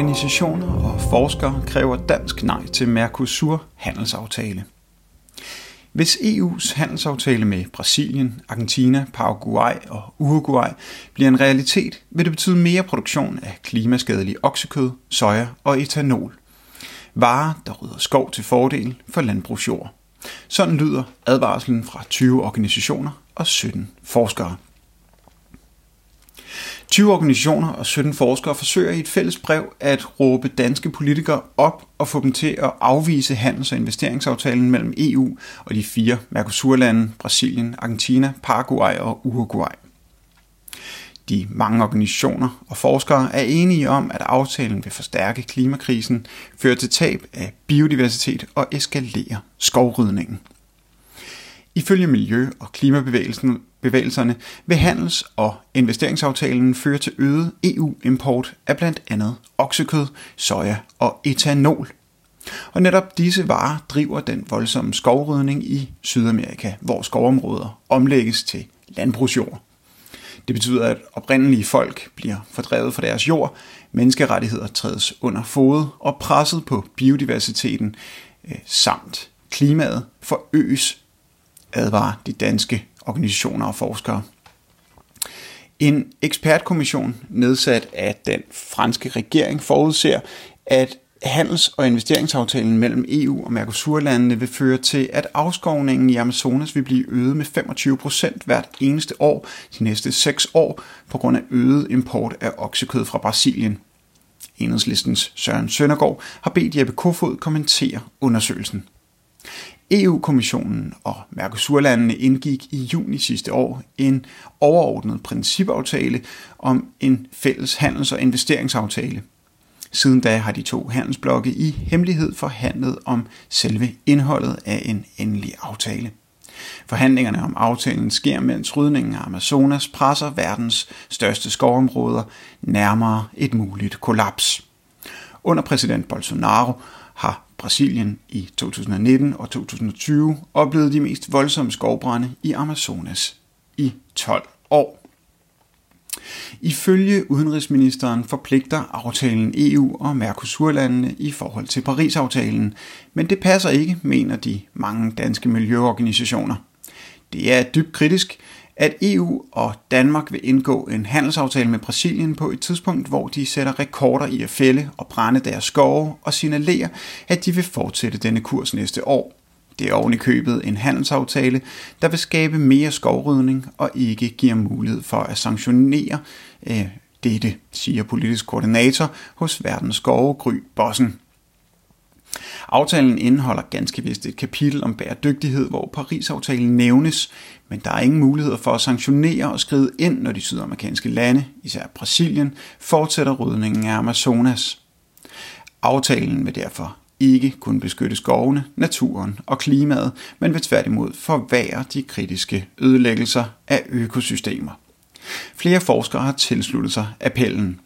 organisationer og forskere kræver dansk nej til Mercosur handelsaftale. Hvis EU's handelsaftale med Brasilien, Argentina, Paraguay og Uruguay bliver en realitet, vil det betyde mere produktion af klimaskadelig oksekød, soja og etanol. Varer, der rydder skov til fordel for landbrugsjord. Sådan lyder advarslen fra 20 organisationer og 17 forskere. 20 organisationer og 17 forskere forsøger i et fælles brev at råbe danske politikere op og få dem til at afvise handels- og investeringsaftalen mellem EU og de fire Mercosur-lande, Brasilien, Argentina, Paraguay og Uruguay. De mange organisationer og forskere er enige om, at aftalen vil forstærke klimakrisen, føre til tab af biodiversitet og eskalere skovrydningen. Ifølge Miljø- og Klimabevægelsen bevægelserne vil handels- og investeringsaftalen føre til øget EU-import af blandt andet oksekød, soja og etanol. Og netop disse varer driver den voldsomme skovrydning i Sydamerika, hvor skovområder omlægges til landbrugsjord. Det betyder, at oprindelige folk bliver fordrevet fra deres jord, menneskerettigheder trædes under fod og presset på biodiversiteten eh, samt klimaet forøges, advarer de danske organisationer og forskere. En ekspertkommission nedsat af den franske regering forudser, at handels- og investeringsaftalen mellem EU og Mercosur-landene vil føre til, at afskovningen i Amazonas vil blive øget med 25% hvert eneste år de næste 6 år på grund af øget import af oksekød fra Brasilien. Enhedslistens Søren Søndergaard har bedt Jeppe Kofod kommentere undersøgelsen. EU-kommissionen og Mercosur-landene indgik i juni sidste år en overordnet principaftale om en fælles handels- og investeringsaftale. Siden da har de to handelsblokke i hemmelighed forhandlet om selve indholdet af en endelig aftale. Forhandlingerne om aftalen sker, mens rydningen af Amazonas presser verdens største skovområder nærmere et muligt kollaps. Under præsident Bolsonaro har Brasilien i 2019 og 2020 oplevet de mest voldsomme skovbrænde i Amazonas i 12 år. Ifølge udenrigsministeren forpligter aftalen EU og Mercosur-landene i forhold til Paris-aftalen, men det passer ikke, mener de mange danske miljøorganisationer. Det er dybt kritisk, at EU og Danmark vil indgå en handelsaftale med Brasilien på et tidspunkt, hvor de sætter rekorder i at fælde og brænde deres skove og signalerer, at de vil fortsætte denne kurs næste år. Det er oven i købet en handelsaftale, der vil skabe mere skovrydning og ikke giver mulighed for at sanktionere øh, dette, siger politisk koordinator hos Verdens Skove, Gry Bossen. Aftalen indeholder ganske vist et kapitel om bæredygtighed, hvor Paris-aftalen nævnes, men der er ingen muligheder for at sanktionere og skride ind, når de sydamerikanske lande, især Brasilien, fortsætter rydningen af Amazonas. Aftalen vil derfor ikke kun beskytte skovene, naturen og klimaet, men vil tværtimod forværre de kritiske ødelæggelser af økosystemer. Flere forskere har tilsluttet sig appellen.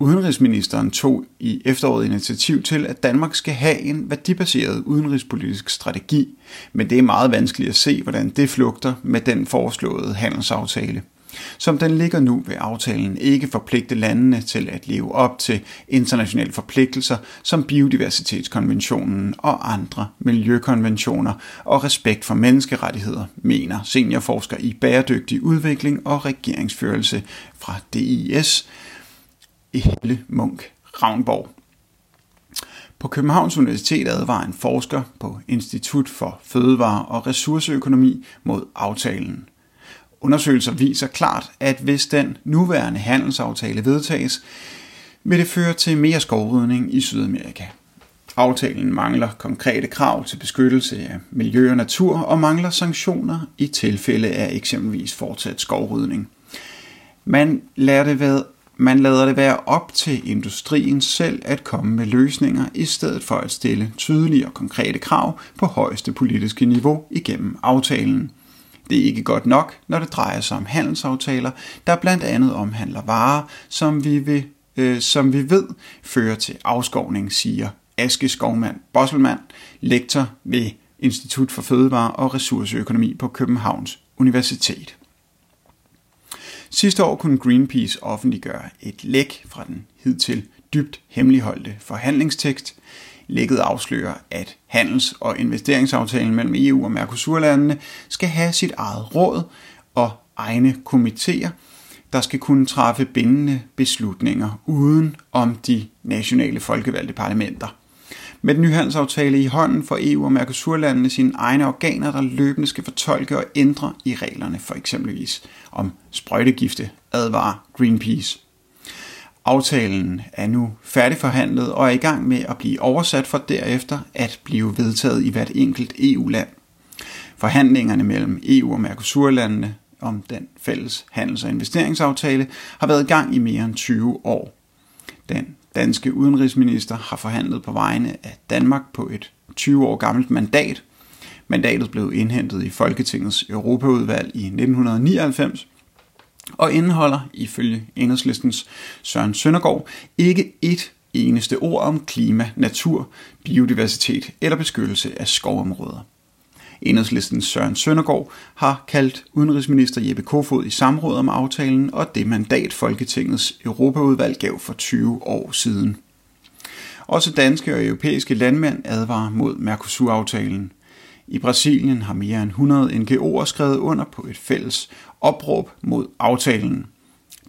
Udenrigsministeren tog i efteråret initiativ til, at Danmark skal have en værdibaseret udenrigspolitisk strategi, men det er meget vanskeligt at se, hvordan det flugter med den foreslåede handelsaftale. Som den ligger nu vil aftalen ikke forpligte landene til at leve op til internationale forpligtelser som biodiversitetskonventionen og andre miljøkonventioner og respekt for menneskerettigheder, mener seniorforsker i bæredygtig udvikling og regeringsførelse fra DIS, Helle Munk Ravnborg. På Københavns Universitet advarer en forsker på Institut for Fødevare og Ressourceøkonomi mod aftalen. Undersøgelser viser klart, at hvis den nuværende handelsaftale vedtages, vil det føre til mere skovrydning i Sydamerika. Aftalen mangler konkrete krav til beskyttelse af miljø og natur og mangler sanktioner i tilfælde af eksempelvis fortsat skovrydning. Man lader det være man lader det være op til industrien selv at komme med løsninger, i stedet for at stille tydelige og konkrete krav på højeste politiske niveau igennem aftalen. Det er ikke godt nok, når det drejer sig om handelsaftaler, der blandt andet omhandler varer, som vi, vil, øh, som vi ved fører til afskovning, siger Aske Skovmand Bosselmand, lektor ved Institut for Fødevare og Ressourceøkonomi på Københavns Universitet. Sidste år kunne Greenpeace offentliggøre et læk fra den hidtil dybt hemmeligholdte forhandlingstekst. Lækket afslører, at handels- og investeringsaftalen mellem EU og Mercosur-landene skal have sit eget råd og egne komitéer, der skal kunne træffe bindende beslutninger uden om de nationale folkevalgte parlamenter. Med den nye handelsaftale i hånden får EU og Mercosur-landene sine egne organer, der løbende skal fortolke og ændre i reglerne, for eksempelvis om sprøjtegifte, advarer Greenpeace. Aftalen er nu færdigforhandlet og er i gang med at blive oversat for derefter at blive vedtaget i hvert enkelt EU-land. Forhandlingerne mellem EU og Mercosur-landene om den fælles handels- og investeringsaftale har været i gang i mere end 20 år. Den danske udenrigsminister har forhandlet på vegne af Danmark på et 20 år gammelt mandat. Mandatet blev indhentet i Folketingets Europaudvalg i 1999 og indeholder ifølge enhedslistens Søren Søndergaard ikke et eneste ord om klima, natur, biodiversitet eller beskyttelse af skovområder. Enhedslistens Søren Søndergaard har kaldt udenrigsminister Jeppe Kofod i samråd om aftalen og det mandat Folketingets Europaudvalg gav for 20 år siden. Også danske og europæiske landmænd advarer mod Mercosur-aftalen. I Brasilien har mere end 100 NGO'er skrevet under på et fælles opråb mod aftalen.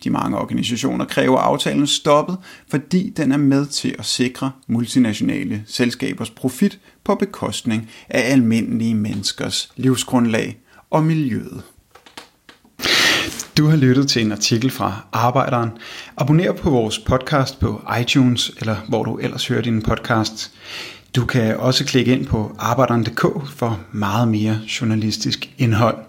De mange organisationer kræver aftalen stoppet, fordi den er med til at sikre multinationale selskabers profit på bekostning af almindelige menneskers livsgrundlag og miljøet. Du har lyttet til en artikel fra Arbejderen. Abonner på vores podcast på iTunes, eller hvor du ellers hører din podcast. Du kan også klikke ind på arbejderen.dk for meget mere journalistisk indhold.